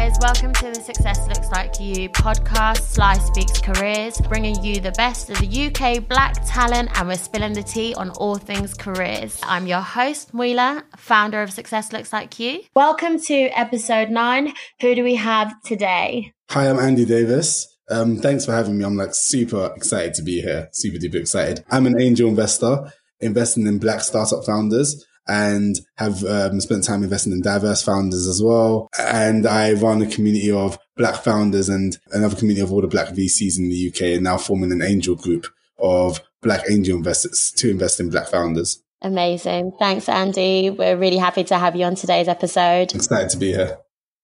guys, welcome to the Success Looks Like You podcast, Sly Speaks Careers, bringing you the best of the UK black talent and we're spilling the tea on all things careers. I'm your host, Muila, founder of Success Looks Like You. Welcome to episode nine. Who do we have today? Hi, I'm Andy Davis. Um, thanks for having me. I'm like super excited to be here. Super duper excited. I'm an angel investor investing in black startup founders and have um, spent time investing in diverse founders as well. And I run a community of black founders and another community of all the black VCs in the UK and now forming an angel group of black angel investors to invest in black founders. Amazing. Thanks, Andy. We're really happy to have you on today's episode. Excited to be here.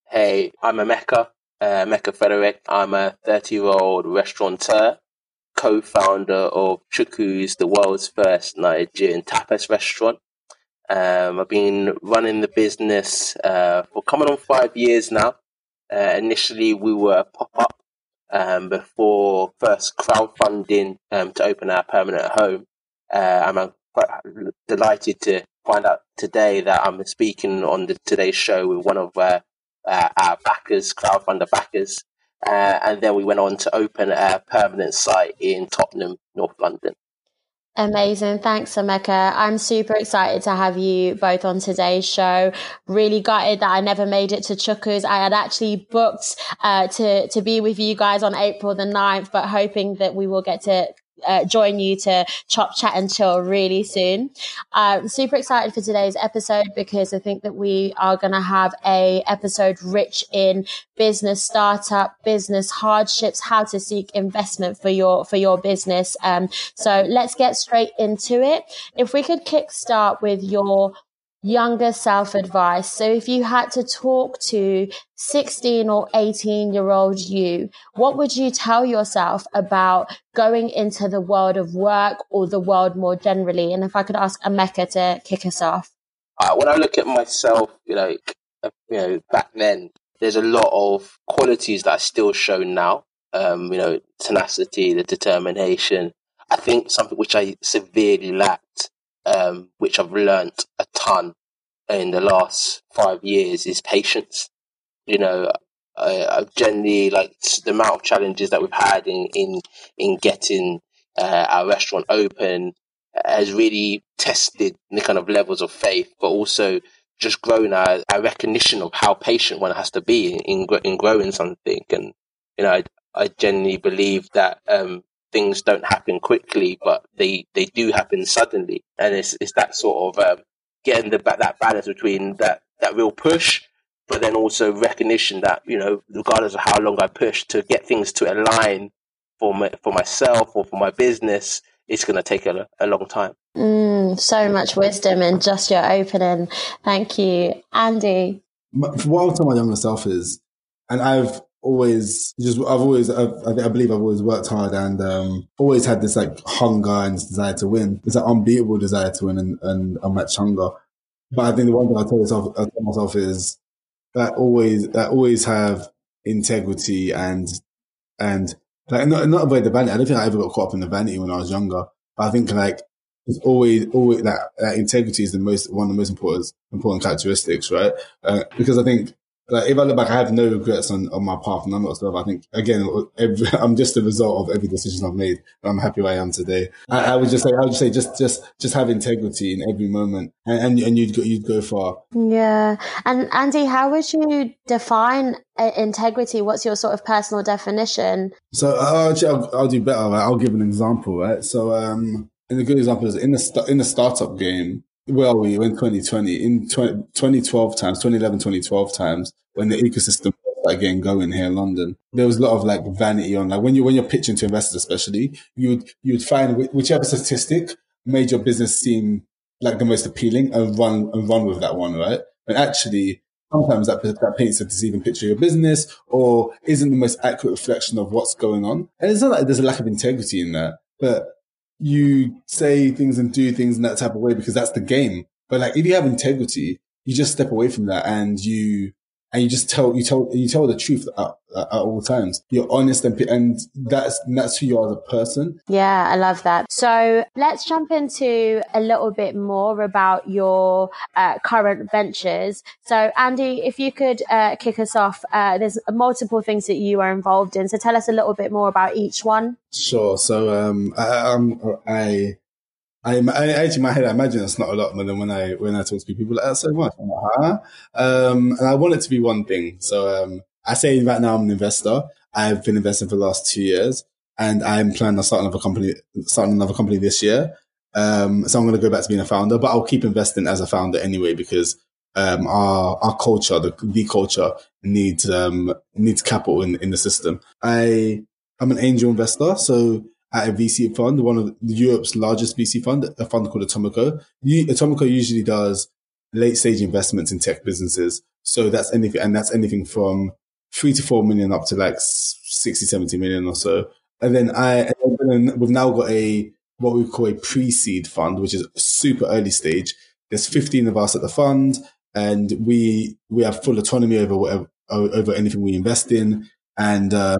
Hey, I'm Emeka, uh, Emeka Frederick. I'm a 30 year old restaurateur, co founder of Chuku's, the world's first Nigerian tapas restaurant. Um, I've been running the business uh, for coming on five years now. Uh, initially, we were a pop up um, before first crowdfunding um, to open our permanent home. Uh, I'm quite delighted to find out today that I'm speaking on the today's show with one of uh, our backers, crowdfunder backers. Uh, and then we went on to open a permanent site in Tottenham, North London. Amazing. Thanks, Emeka. I'm super excited to have you both on today's show. Really gutted that I never made it to Chuku's. I had actually booked uh, to, to be with you guys on April the 9th, but hoping that we will get to uh, join you to chop, chat, and chill really soon. I'm super excited for today's episode because I think that we are going to have a episode rich in business startup, business hardships, how to seek investment for your for your business. Um, so let's get straight into it. If we could kickstart with your younger self advice. So if you had to talk to 16 or 18 year old you, what would you tell yourself about going into the world of work or the world more generally? And if I could ask Emeka to kick us off. Uh, when I look at myself, you know, uh, you know, back then, there's a lot of qualities that are still shown now. Um, you know, tenacity, the determination. I think something which I severely lacked um, which I've learnt a ton in the last five years is patience. You know, I, I've generally like the amount of challenges that we've had in in in getting uh, our restaurant open has really tested the kind of levels of faith, but also just grown our, our recognition of how patient one has to be in in, in growing something. And you know, I, I genuinely believe that um, things don't happen quickly, but they, they do happen suddenly. And it's, it's that sort of um, getting the, that balance between that, that real push, but then also recognition that, you know, regardless of how long I push to get things to align for, my, for myself or for my business, it's going to take a, a long time. Mm, so much wisdom in just your opening. Thank you. Andy. What I would tell my younger self is, and I've always just I've always I, I believe I've always worked hard and um, always had this like hunger and desire to win. It's an unbeatable desire to win and, and unmatched hunger. But I think the one thing I tell myself, I tell myself is that always that always have integrity and and like not not avoid the vanity. I don't think I ever got caught up in the vanity when I was younger. But I think like it's always always that, that integrity is the most one of the most important important characteristics, right? Uh, because I think like if I look back, I have no regrets on, on my path, and I'm whatsoever. I think again, every, I'm just a result of every decision I've made. I'm happy where I am today. I, I, would just say, I would just say, just just just have integrity in every moment, and and, and you'd go, you'd go far. Yeah, and Andy, how would you define uh, integrity? What's your sort of personal definition? So uh, actually, I'll, I'll do better. Right? I'll give an example. Right. So um, and a good example is in the in the startup game well, we went 2020 in 20, 2012 times, 2011, 2012 times when the ecosystem started getting going here in London. There was a lot of like vanity on like when you when you're pitching to investors, especially you would you would find whichever statistic made your business seem like the most appealing and run and run with that one, right? And actually, sometimes that that paints a deceiving picture of your business or isn't the most accurate reflection of what's going on. And it's not like there's a lack of integrity in that, but you say things and do things in that type of way because that's the game. But like, if you have integrity, you just step away from that and you, and you just tell you tell you tell the truth at, at all times. You're honest and and that's that's who you are as a person. Yeah, I love that. So let's jump into a little bit more about your uh, current ventures. So Andy, if you could uh, kick us off, uh, there's multiple things that you are involved in. So tell us a little bit more about each one. Sure. So um, I, um, I I, I actually in my head I imagine it's not a lot, but then when I when I talk to people, like, that's so much. Like, huh? Um, and I want it to be one thing. So um, I say right now I'm an investor. I've been investing for the last two years, and I'm planning on start another company, starting another company this year. Um, so I'm going to go back to being a founder, but I'll keep investing as a founder anyway because um, our our culture, the the culture needs um, needs capital in in the system. I I'm an angel investor, so at a VC fund, one of Europe's largest VC fund, a fund called Atomico. Atomico usually does late stage investments in tech businesses. So that's anything, and that's anything from three to four million up to like 60, 70 million or so. And then I, we've now got a, what we call a pre-seed fund, which is super early stage. There's 15 of us at the fund and we, we have full autonomy over whatever, over anything we invest in. And, uh,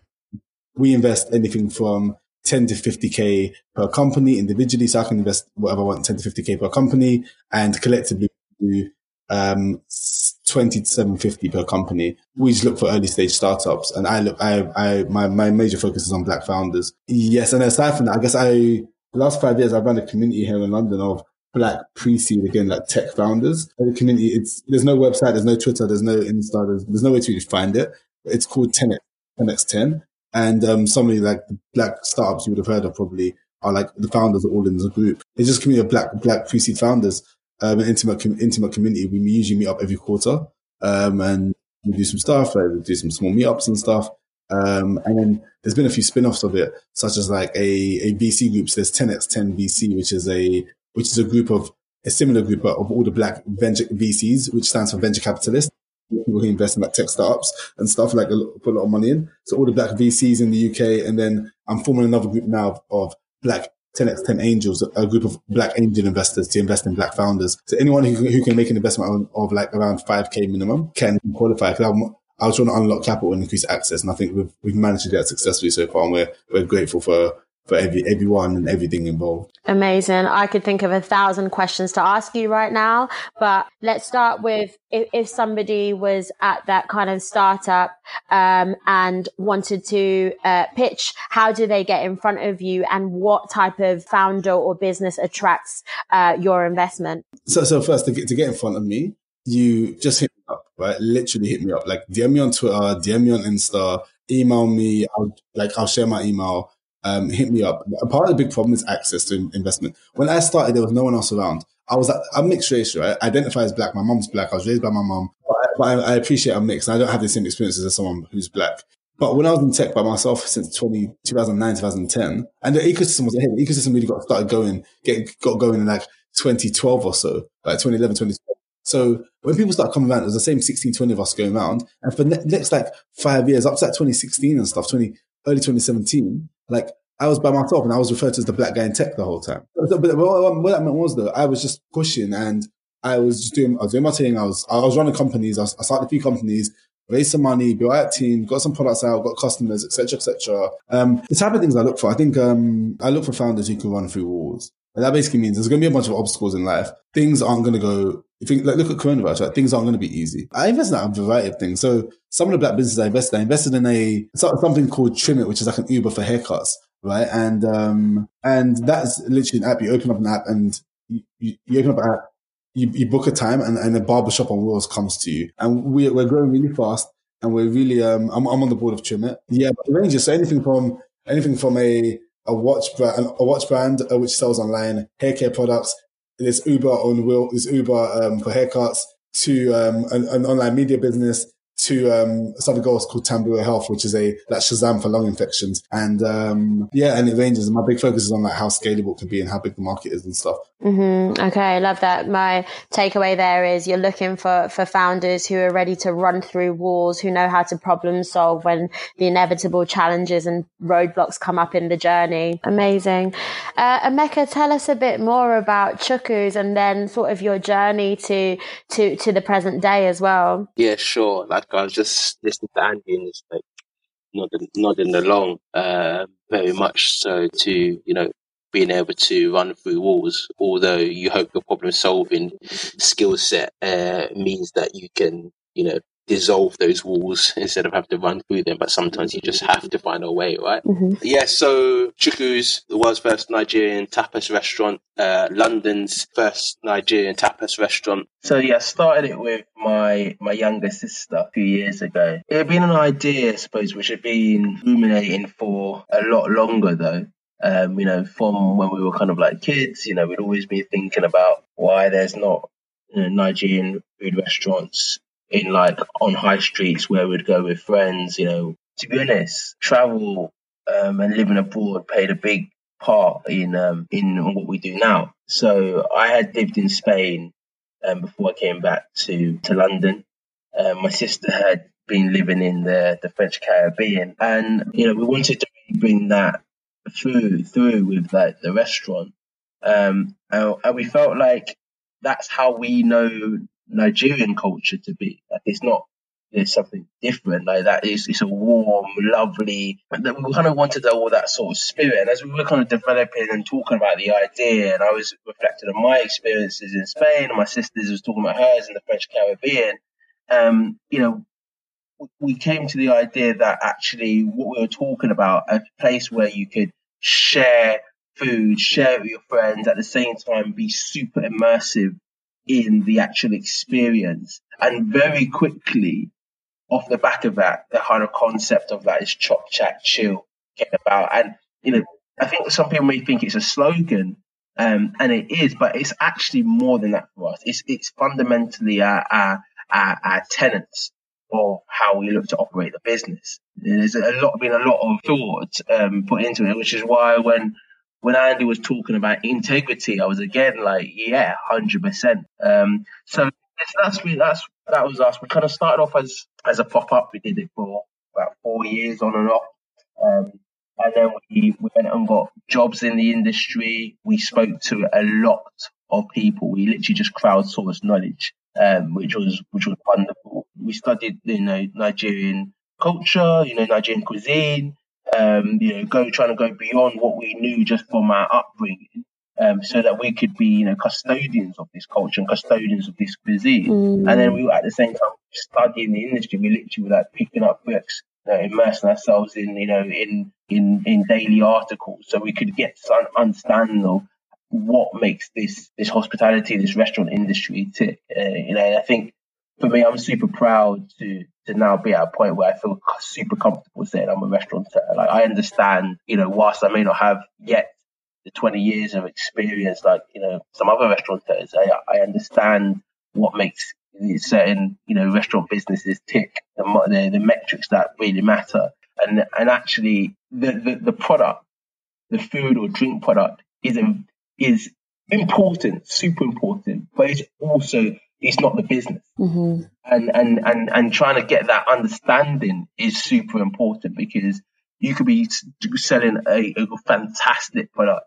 we invest anything from 10 to 50k per company individually. So I can invest whatever I want, 10 to 50k per company and collectively do, um, 20 to 750 per company. We just look for early stage startups. And I look, I, I, my, my major focus is on black founders. Yes. And aside from that, I guess I, the last five years, I've run a community here in London of black pre-seed again, like tech founders. The community, it's, there's no website, there's no Twitter, there's no Insta, there's, there's no way to really find it. It's called 10x, 10x10. And um, some of the like black startups you would have heard of probably are like the founders are all in the group. It's just a community of black black pre-seed founders, um, an intimate intimate community. We usually meet up every quarter, um, and we do some stuff. Like we do some small meetups and stuff. Um, and then there's been a few spin-offs of it, such as like a, a VC group. So there's 10x10 VC, which is a which is a group of a similar group of all the black venture VCs, which stands for venture capitalists people who invest in like tech startups and stuff, like put a lot of money in. So all the black VCs in the UK. And then I'm forming another group now of black 10x10 angels, a group of black angel investors to invest in black founders. So anyone who, who can make an investment of, of like around 5k minimum can qualify. Cause I'm, I was trying to unlock capital and increase access. And I think we've, we've managed to do that successfully so far. And we're, we're grateful for for every everyone and everything involved. Amazing. I could think of a thousand questions to ask you right now, but let's start with if, if somebody was at that kind of startup um, and wanted to uh, pitch, how do they get in front of you, and what type of founder or business attracts uh, your investment? So, so first to get to get in front of me, you just hit me up, right? Literally hit me up, like DM me on Twitter, DM me on Insta, email me. I'll like I'll share my email um, hit me up. Part of the big problem is access to investment. When I started, there was no one else around. I was, I'm mixed race? I identify as black. My mom's black. I was raised by my mom, but, I, but I, I, appreciate I'm mixed. I don't have the same experiences as someone who's black. But when I was in tech by myself since 20, 2009, 2010, and the ecosystem was the ecosystem really got started going, get, got going in like 2012 or so, like 2011, 2012. So when people start coming around, it was the same 16, 20 of us going around. And for the next like five years, up to like 2016 and stuff, 20, early 2017, like I was by myself and I was referred to as the black guy in tech the whole time. But, what that meant was though, I was just pushing and I was just doing, I was doing my thing. I was, I was running companies. I, was, I started a few companies, raised some money, built out a team, got some products out, got customers, etc., etc. Um, the type of things I look for, I think, um, I look for founders who can run through walls. And that basically means there's going to be a bunch of obstacles in life. Things aren't going to go, if you like, look at coronavirus, right? Things aren't going to be easy. I invested in a variety of things. So some of the black businesses I invested, I invested in a, something called Trim which is like an Uber for haircuts right? And um, and that's literally an app. You open up an app and you, you, open up an app, you, you book a time, and, and a barbershop on wheels comes to you. And we we're growing really fast, and we're really um, I'm, I'm on the board of Trimit. Yeah, but it ranges. So anything from anything from a a watch brand, a watch brand uh, which sells online, hair care products. There's Uber on wheel. There's Uber um, for haircuts to um, an, an online media business to um, something else called Tambua Health, which is a like Shazam for lung infections. And um, yeah, and it ranges. And my big focus is on like how scalable it can be and how big the market is and stuff. Mm-hmm. Okay, I love that. My takeaway there is you're looking for for founders who are ready to run through walls, who know how to problem solve when the inevitable challenges and roadblocks come up in the journey. Amazing. Uh, Emeka, tell us a bit more about Chuku's and then sort of your journey to to to the present day as well. Yeah, sure. Like I was just listening to Andy and just like nodding, nodding along, uh, very much so to you know being able to run through walls. Although you hope your problem solving skill set uh, means that you can you know dissolve those walls instead of having to run through them. But sometimes you just have to find a way, right? Mm-hmm. Yeah. So Chuku's, the world's first Nigerian tapas restaurant, uh, London's first Nigerian tapas restaurant. So yeah, I started it with my my younger sister a few years ago. It had been an idea, I suppose, which had been ruminating for a lot longer though. Um, you know, from when we were kind of like kids, you know, we'd always be thinking about why there's not you know, Nigerian food restaurants in like on high streets where we'd go with friends. You know, to be honest, travel um, and living abroad played a big part in um, in what we do now. So I had lived in Spain um, before I came back to to London. Um, my sister had been living in the the French Caribbean, and you know we wanted to bring that through through with like the restaurant, um, and, and we felt like that's how we know Nigerian culture to be. Like it's not there's something different like that. It's, it's a warm, lovely. We kind of wanted all that sort of spirit. And as we were kind of developing and talking about the idea, and I was reflecting on my experiences in Spain, and my sisters was talking about hers in the French Caribbean. Um, you know, we came to the idea that actually what we were talking about, a place where you could share food, share it with your friends, at the same time be super immersive in the actual experience. And very quickly, off the back of that, the of concept of that is chop, chat, chill came about. And, you know, I think some people may think it's a slogan, um, and it is, but it's actually more than that for us. It's, it's fundamentally our, our, our, our of how we look to operate the business. There's a lot, been a lot of thought um, put into it, which is why when when Andy was talking about integrity, I was again like, yeah, hundred um, percent. So that's that's that was us. We kind of started off as as a pop up. We did it for about four years on and off. Um, and then we, we went and got jobs in the industry. We spoke to a lot of people. We literally just crowdsourced knowledge, um, which was which was wonderful. We studied, you know, Nigerian culture, you know, Nigerian cuisine, um, you know, go trying to go beyond what we knew just from our upbringing, um, so that we could be, you know, custodians of this culture and custodians of this cuisine. Mm. And then we were at the same time studying the industry. We literally were like picking up books, you know, immersing ourselves in, you know, in in in daily articles, so we could get some understanding of what makes this this hospitality, this restaurant industry tick. Uh, you know, I think for me, I'm super proud to to now be at a point where I feel super comfortable saying I'm a restaurateur. Like I understand, you know, whilst I may not have yet the 20 years of experience like you know some other restaurateurs, I, I understand what makes certain you know restaurant businesses tick, the, the, the metrics that really matter, and and actually the, the, the product, the food or drink product is a, is important, super important, but it's also it's not the business. Mm-hmm. And, and, and, and trying to get that understanding is super important because you could be selling a, a fantastic product,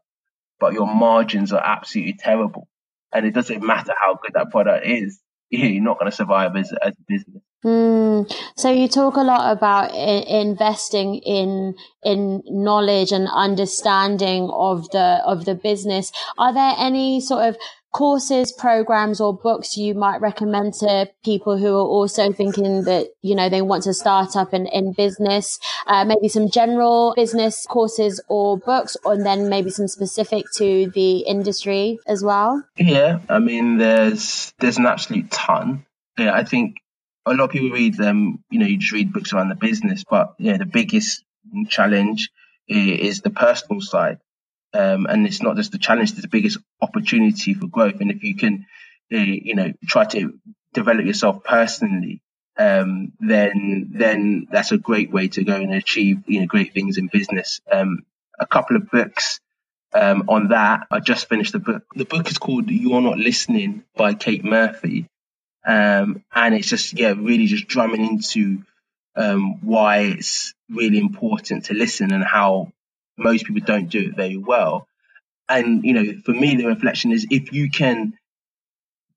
but your margins are absolutely terrible. And it doesn't matter how good that product is, you're not going to survive as, as a business. Mm. So you talk a lot about I- investing in in knowledge and understanding of the of the business. Are there any sort of courses, programs or books you might recommend to people who are also thinking that, you know, they want to start up in, in business, uh, maybe some general business courses or books, and then maybe some specific to the industry as well? Yeah. I mean, there's, there's an absolute ton. Yeah. I think a lot of people read them, you know, you just read books around the business, but, you know, the biggest challenge is the personal side. Um, and it's not just the challenge; it's the biggest opportunity for growth. And if you can, uh, you know, try to develop yourself personally, um, then then that's a great way to go and achieve you know great things in business. Um, a couple of books um, on that. I just finished the book. The book is called "You're Not Listening" by Kate Murphy, um, and it's just yeah, really just drumming into um, why it's really important to listen and how most people don't do it very well. And, you know, for me, the reflection is if you can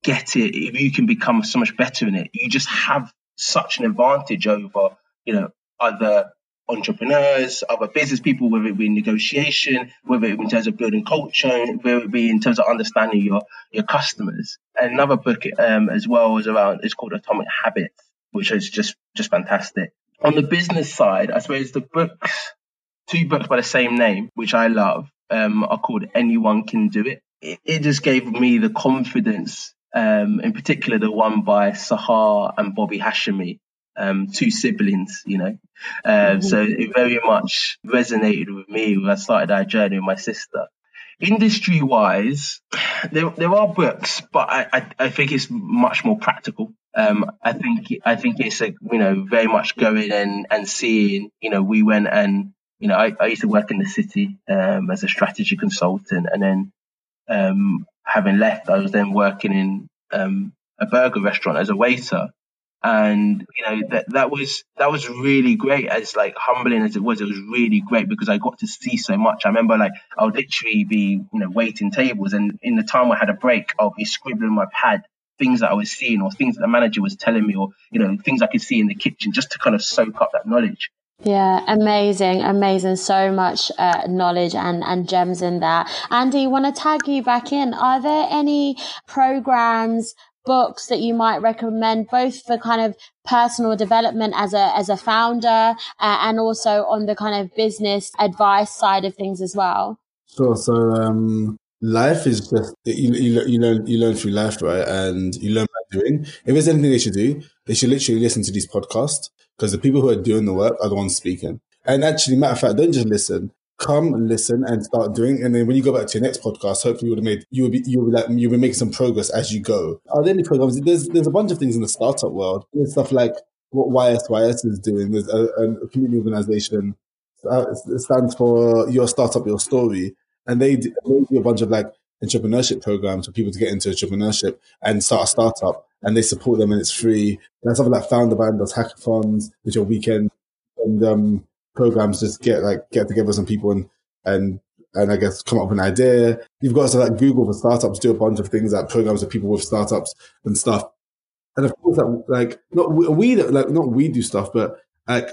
get it, if you can become so much better in it, you just have such an advantage over, you know, other entrepreneurs, other business people, whether it be in negotiation, whether it be in terms of building culture, whether it be in terms of understanding your your customers. And another book um, as well is around it's called Atomic Habits, which is just just fantastic. On the business side, I suppose the books, two books by the same name, which I love, um, are called Anyone Can Do It. It, it just gave me the confidence, um, in particular the one by Sahar and Bobby Hashemi, um, two siblings, you know. Um, mm-hmm. So it very much resonated with me when I started our journey with my sister. Industry wise, there, there are books, but I, I, I think it's much more practical. Um, I think I think it's a, you know very much going and, and seeing. You know, we went and you know I, I used to work in the city um, as a strategy consultant, and then um, having left, I was then working in um, a burger restaurant as a waiter. And you know that that was that was really great as like humbling as it was it was really great because i got to see so much. I remember like i would literally be you know waiting tables and in the time i had a break i'll be scribbling my pad things that i was seeing or things that the manager was telling me or you know things i could see in the kitchen just to kind of soak up that knowledge yeah, amazing, amazing. So much uh, knowledge and, and gems in that. Andy, want to tag you back in. Are there any programs books that you might recommend both for kind of personal development as a as a founder uh, and also on the kind of business advice side of things as well sure so um life is just you, you, you learn you learn through life right and you learn doing if there's anything they should do they should literally listen to these podcasts because the people who are doing the work are the ones speaking and actually matter of fact don't just listen come listen and start doing. And then when you go back to your next podcast, hopefully you would have made you will be you be like you'll be making some progress as you go. Are there any programs? There's there's a bunch of things in the startup world. There's stuff like what YSYS is doing. There's a, a community organization. Uh, it stands for Your Startup, Your Story, and they do, they do a bunch of like entrepreneurship programs for people to get into entrepreneurship and start a startup. And they support them, and it's free. There's something like Founder Band does hackathons, which are weekend, and um, programs just get like get together some people and and and I guess come up with an idea. You've got to like Google for startups, do a bunch of things like programs for people with startups and stuff. And of course, like not we like not we do stuff, but like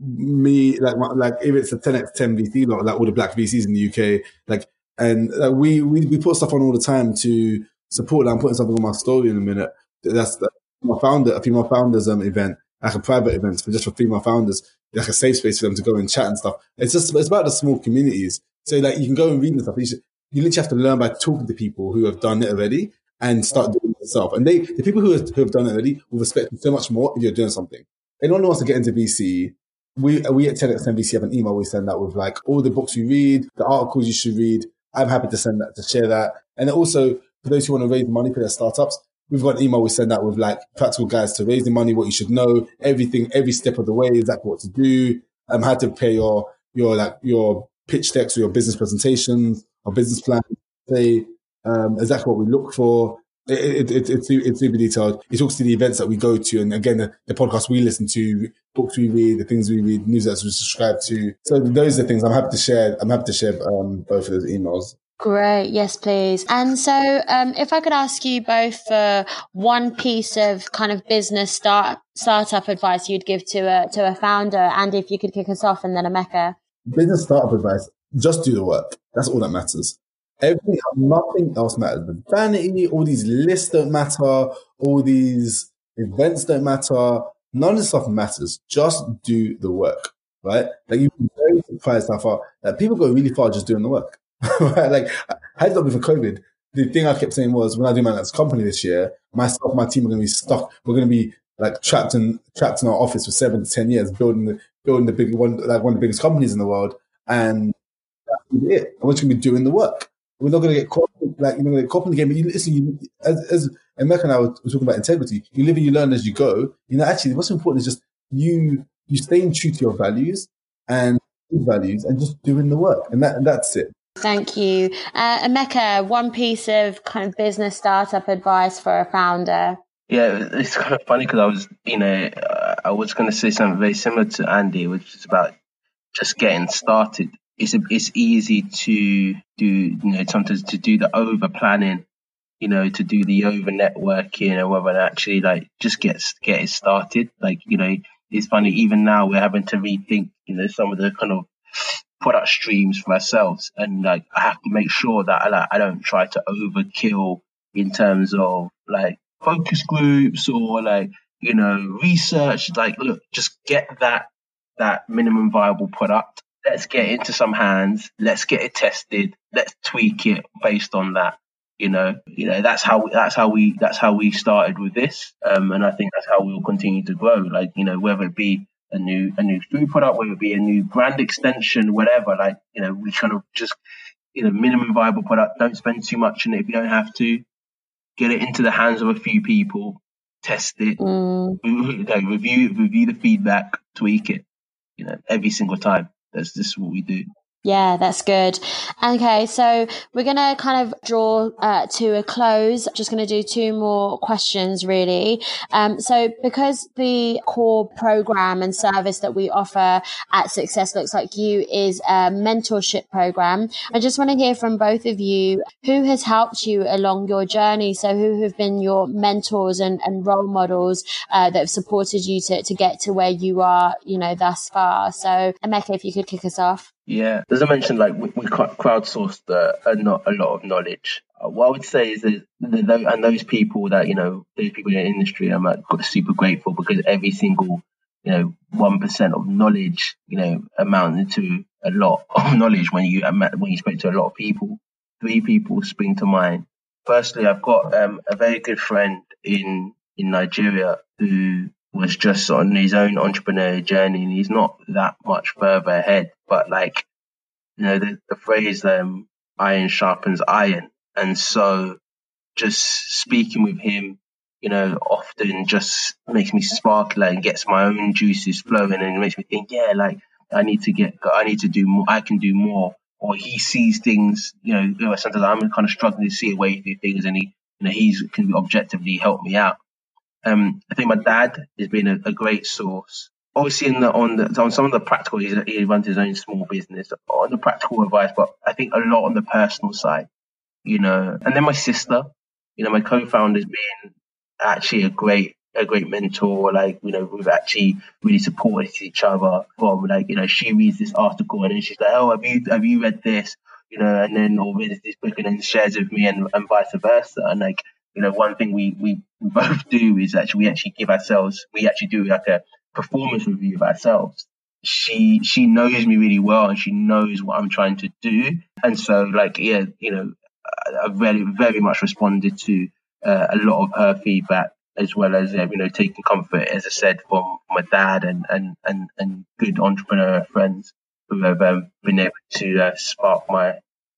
me like like if it's a 10x 10 VC like all the black VCs in the UK, like and like, we, we we put stuff on all the time to support that. I'm putting something on my story in a minute. That's the, my founder, a female founders um event, like a private event for just for female founders like a safe space for them to go and chat and stuff. It's just it's about the small communities. So like you can go and read and stuff. You, should, you literally have to learn by talking to people who have done it already and start doing it yourself. And they the people who have, who have done it already will respect you so much more if you're doing something. Anyone who wants to get into VC, we we at 10x VC have an email we send out with like all the books you read, the articles you should read. I'm happy to send that to share that. And also for those who want to raise money for their startups, we've got an email we send out with like practical guides to raise the money, what you should know, everything, every step of the way, exactly what to do, um, how to prepare your, your like, your pitch decks or your business presentations or business plan, say, um, exactly what we look for. It, it, it, it's, it's super detailed. It talks to the events that we go to. And again, the, the podcast we listen to, books we read, the things we read, news that we subscribe to. So those are the things I'm happy to share. I'm happy to share, um, both of those emails. Great. Yes, please. And so, um, if I could ask you both for one piece of kind of business start startup advice you'd give to a to a founder, and if you could kick us off, and then Emeka Business startup advice: just do the work. That's all that matters. Everything, nothing else matters. The vanity, all these lists don't matter. All these events don't matter. None of this stuff matters. Just do the work, right? Like you'd be very surprised how far that people go really far just doing the work. right? like, had it not been for COVID, the thing I kept saying was when I do my next company this year, myself, my team are going to be stuck. We're going to be like trapped in trapped in our office for seven to ten years, building the building the big one, like one of the biggest companies in the world, and that's it. And we're just going to be doing the work. We're not going to get caught like you're going to get caught in the game. But you listen, you, as, as and Emeka and I were, were talking about integrity. You live and you learn as you go. You know, actually, what's important is just you you staying true to your values and values and just doing the work, and that and that's it. Thank you. Uh, Emeka, one piece of kind of business startup advice for a founder. Yeah, it's kind of funny because I was, you know, I was going to say something very similar to Andy, which is about just getting started. It's a, it's easy to do, you know, sometimes to do the over planning you know, to do the over networking and whether actually like just get get it started. Like, you know, it's funny, even now we're having to rethink, you know, some of the kind of product streams for ourselves. And like I have to make sure that I like I don't try to overkill in terms of like focus groups or like, you know, research. Like look, just get that that minimum viable product. Let's get into some hands. Let's get it tested. Let's tweak it based on that. You know, you know that's how that's how we that's how we started with this, um, and I think that's how we'll continue to grow. Like you know, whether it be a new a new food product, whether it be a new brand extension, whatever. Like you know, we kind of just you know minimum viable product. Don't spend too much on it if you don't have to. Get it into the hands of a few people, test it, mm. review review the feedback, tweak it. You know, every single time. That's is what we do. Yeah, that's good. Okay, so we're going to kind of draw uh, to a close. Just going to do two more questions, really. Um, so, because the core program and service that we offer at Success Looks Like You is a mentorship program, I just want to hear from both of you who has helped you along your journey. So, who have been your mentors and, and role models uh, that have supported you to, to get to where you are, you know, thus far? So, Emeka, if you could kick us off. Yeah, as I mentioned, like we, we crowdsourced uh, a, not a lot of knowledge. Uh, what I would say is that, the, and those people that you know, those people in the industry, I'm like, super grateful because every single you know one percent of knowledge, you know, amounted to a lot of knowledge when you when you spoke to a lot of people. Three people spring to mind. Firstly, I've got um, a very good friend in in Nigeria who was just on his own entrepreneurial journey and he's not that much further ahead. But like, you know, the, the phrase, um, iron sharpens iron. And so just speaking with him, you know, often just makes me sparkle and gets my own juices flowing and makes me think, yeah, like I need to get, I need to do more, I can do more. Or he sees things, you know, sometimes I'm kind of struggling to see a way through things and he, you know, he's can objectively help me out. Um, I think my dad has been a, a great source. Obviously, the, on the, on some of the practical, he runs his own small business on the practical advice, but I think a lot on the personal side, you know. And then my sister, you know, my co-founder has been actually a great a great mentor. Like, you know, we've actually really supported each other from like, you know, she reads this article and then she's like, Oh, have you have you read this? You know, and then or reads this book and then shares with me and, and vice versa. And like you know, one thing we, we both do is actually we actually give ourselves, we actually do like a performance review of ourselves. She she knows me really well and she knows what I'm trying to do, and so like yeah, you know, I very very much responded to uh, a lot of her feedback as well as uh, you know taking comfort, as I said, from my dad and and and, and good entrepreneur friends who have um, been able to uh, spark my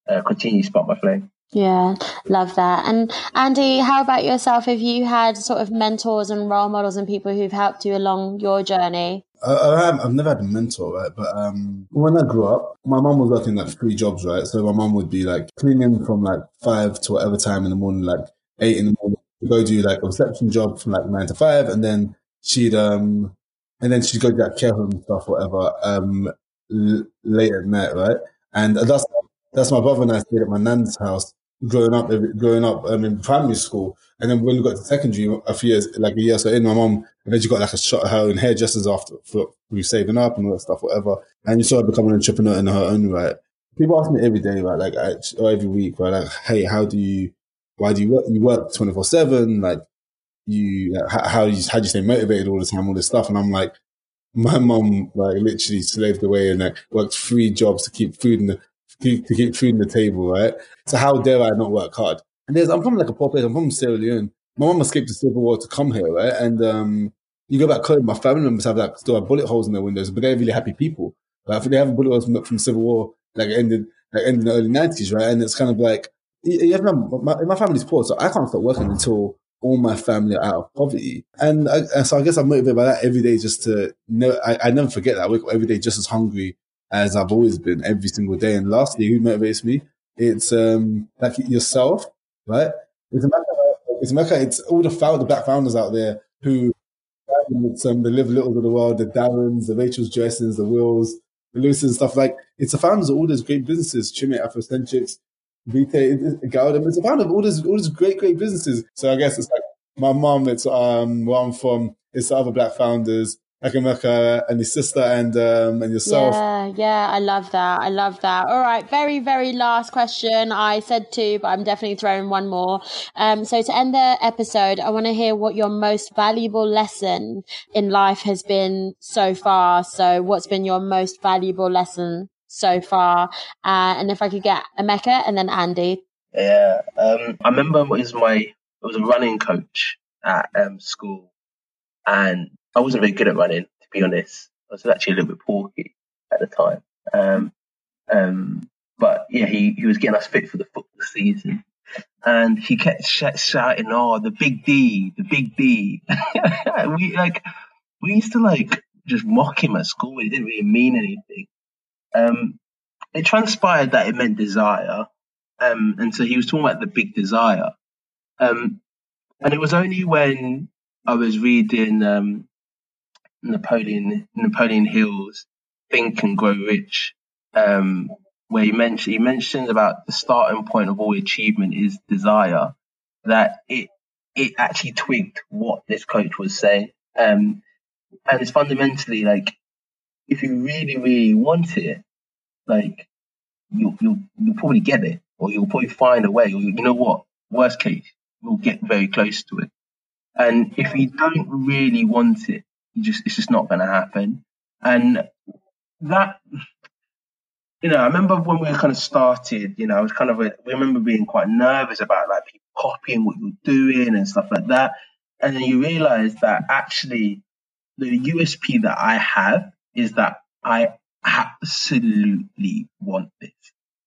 uh, continue spark my flame. Yeah, love that. And Andy, how about yourself? Have you had sort of mentors and role models and people who've helped you along your journey? I, have, I've never had a mentor, right? But um, when I grew up, my mom was working like three jobs, right? So my mom would be like cleaning from like five to whatever time in the morning, like eight in the morning, to go do like a reception job from like nine to five, and then she'd um, and then she'd go to that care home stuff, whatever, um, l- late at night, right? And that's that's my brother and I stayed at my nan's house growing up, growing up um, in primary school. And then when we got to secondary, a few years, like a year so in, my mom eventually got like a shot at her own hairdressers after for, we saving up and all that stuff, whatever. And you saw her become an entrepreneur in her own right. People ask me every day, right, like, or every week, right, like, hey, how do you, why do you work? You work 24 seven, like, you, how, you, how do you stay motivated all the time, all this stuff? And I'm like, my mom, like, literally slaved away and like worked three jobs to keep food in the, to, to keep food on the table, right? So how dare I not work hard? And there's, I'm from like a poor place. I'm from Sierra Leone. My mom escaped the civil war to come here, right? And um, you go back home, my family members have like still have bullet holes in their windows, but they're really happy people. Right? They have bullet holes from, from civil war, like ended, like ended in the early nineties, right? And it's kind of like you have my, my family's poor, so I can't start working until all my family are out of poverty. And, I, and so I guess I'm motivated by that every day just to I, I never forget that. I wake up every day just as hungry as I've always been every single day. And lastly, who motivates me? It's um like yourself, right? It's Emeka. It's Emeka. It's all the found, the black founders out there who some the live littles of the world, the Darrens, the Rachel's Joysons, the Wills, the Lucas, stuff like. It's the founders of all those great businesses, Chimay, Afrocentrics, Vitae, gal-dem. It's a founder of all these all these great great businesses. So I guess it's like my mom. It's um where I'm from. It's the other black founders. Emeka and your sister and um, and yourself. Yeah, yeah, I love that. I love that. All right, very, very last question. I said two, but I'm definitely throwing one more. Um, so to end the episode, I want to hear what your most valuable lesson in life has been so far. So, what's been your most valuable lesson so far? Uh, and if I could get Emeka and then Andy. Yeah, um, I remember it was my it was a running coach at um, school, and I wasn't very good at running, to be honest. I was actually a little bit porky at the time. Um, um, but yeah, he, he was getting us fit for the football season. And he kept sh- shouting, "Oh, the big D, the big D." we like, we used to like just mock him at school. It didn't really mean anything. Um, it transpired that it meant desire, um, and so he was talking about the big desire. Um, and it was only when I was reading um, Napoleon Napoleon Hill's Think and Grow Rich, um, where he mentioned he mentions about the starting point of all achievement is desire. That it it actually twigged what this coach was saying, um, and it's fundamentally like if you really really want it, like you you you'll probably get it, or you'll probably find a way. Or you know what? Worst case, you'll get very close to it. And if you don't really want it, you just it's just not going to happen. And that, you know, I remember when we kind of started, you know, I was kind of, a, we remember being quite nervous about like people copying what you're doing and stuff like that. And then you realize that actually the USP that I have is that I absolutely want this.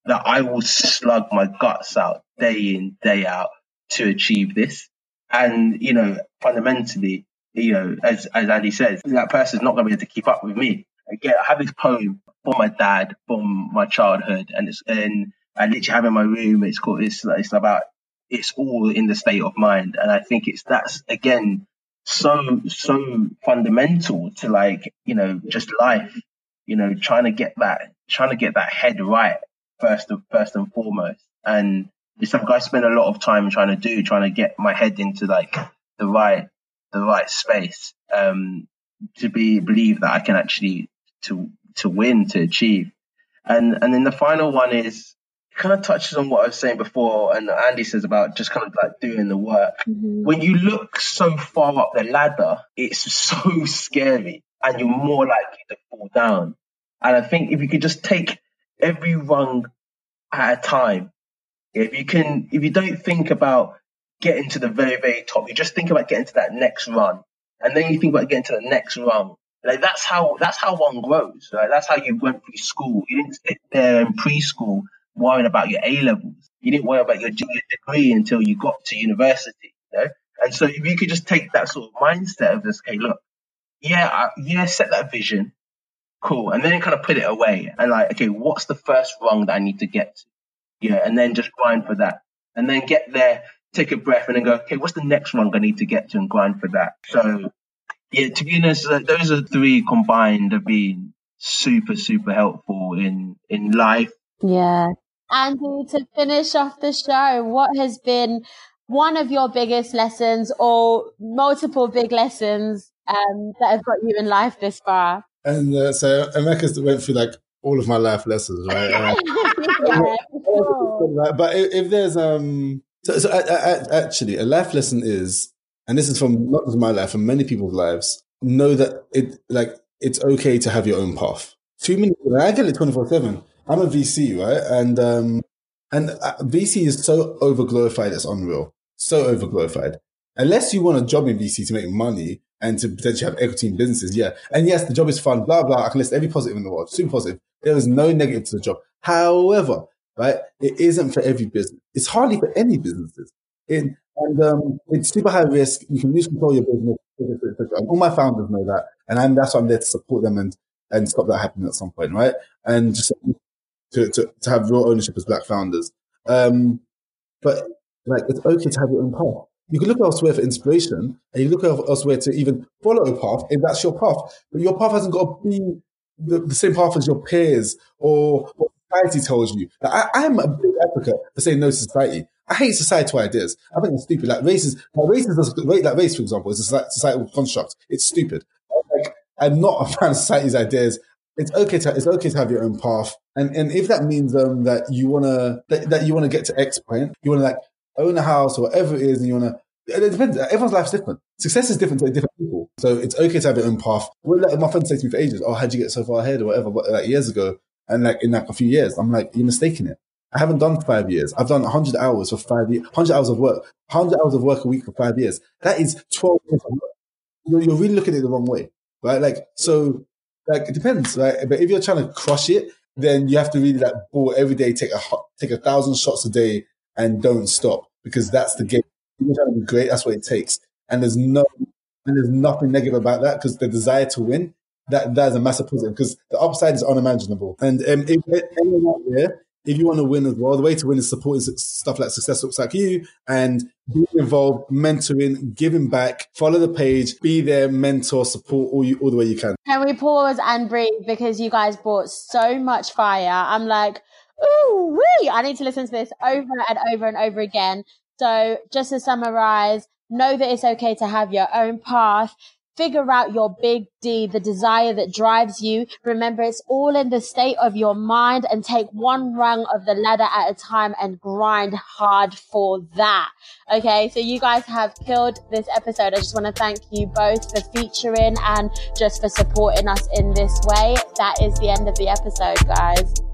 That I will slug my guts out day in, day out to achieve this. And, you know, fundamentally, you know, as as Andy says, that person's not going to be able to keep up with me. Again, I have this poem from my dad from my childhood, and it's and I literally have in my room. It's called it's it's about it's all in the state of mind, and I think it's that's again so so fundamental to like you know just life. You know, trying to get that trying to get that head right first and first and foremost, and it's something I spend a lot of time trying to do, trying to get my head into like the right the right space um, to be believe that I can actually to to win to achieve. And and then the final one is kind of touches on what I was saying before, and Andy says about just kind of like doing the work. Mm-hmm. When you look so far up the ladder, it's so scary, and you're more likely to fall down. And I think if you could just take every rung at a time, if you can, if you don't think about getting to the very, very top. You just think about getting to that next run. And then you think about getting to the next run. Like that's how that's how one grows. Right? That's how you went through school. You didn't sit there in preschool worrying about your A levels. You didn't worry about your, your degree until you got to university. You know? And so if you could just take that sort of mindset of this, okay, look, yeah, I, yeah, set that vision, cool, and then kind of put it away and like, okay, what's the first rung that I need to get to? Yeah, and then just grind for that, and then get there take a breath and then go, okay, what's the next one I need to get to and grind for that? So, yeah, to be honest, uh, those are three combined have been super, super helpful in, in life. Yeah. Andy, to finish off the show, what has been one of your biggest lessons or multiple big lessons um, that have got you in life this far? And uh, so Emeka went through like all of my life lessons, right? yeah, sure. But if, if there's um so, so I, I, actually, a life lesson is, and this is from not just my life, from many people's lives. Know that it like it's okay to have your own path. Too many. I get it twenty four seven. I'm a VC, right? And um, and uh, VC is so overglorified, it's unreal. So overglorified. Unless you want a job in VC to make money and to potentially have equity in businesses, yeah. And yes, the job is fun, blah blah. I can list every positive in the world, super positive. There is no negative to the job. However, right? It isn't for every business. It's hardly for any businesses. and um, it's super high risk. You can lose control of your business. All my founders know that. And I'm, that's why I'm there to support them and, and stop that happening at some point, right? And just to, to, to have real ownership as black founders. Um, but like, it's okay to have your own path. You can look elsewhere for inspiration and you look elsewhere to even follow a path if that's your path. But your path hasn't got to be the, the same path as your peers or, or society tells you. Like, I, I'm a big advocate for saying no to society. I hate societal ideas. I think it's stupid. Like races, like races, like race, for example, is a societal construct. It's stupid. Like, I'm not a fan of society's ideas. It's okay to it's okay to have your own path, and and if that means um that you wanna that, that you wanna get to X point, you wanna like own a house or whatever it is, and you wanna it depends. Everyone's life's different. Success is different to different people. So it's okay to have your own path. My friend said to me for ages, "Oh, how'd you get so far ahead or whatever?" But like years ago, and like in like a few years, I'm like, you're mistaking it. I haven't done five years. I've done 100 hours for five years, 100 hours of work, 100 hours of work a week for five years. That is 12 years of work. You're, you're really looking at it the wrong way, right? Like, so, like, it depends, right? But if you're trying to crush it, then you have to really like ball every day, take a, take a thousand shots a day and don't stop because that's the game. You're trying to be great. That's what it takes. And there's no, and there's nothing negative about that because the desire to win, that, that is a massive positive because the upside is unimaginable. And um, if anyone out there if you want to win as well, the way to win is supporting stuff like Success Looks Like You and being involved, mentoring, giving back, follow the page, be there, mentor, support all you all the way you can. Can we pause and breathe because you guys brought so much fire? I'm like, ooh, wee! I need to listen to this over and over and over again. So just to summarize, know that it's okay to have your own path figure out your big D, the desire that drives you. Remember, it's all in the state of your mind and take one rung of the ladder at a time and grind hard for that. Okay. So you guys have killed this episode. I just want to thank you both for featuring and just for supporting us in this way. That is the end of the episode, guys.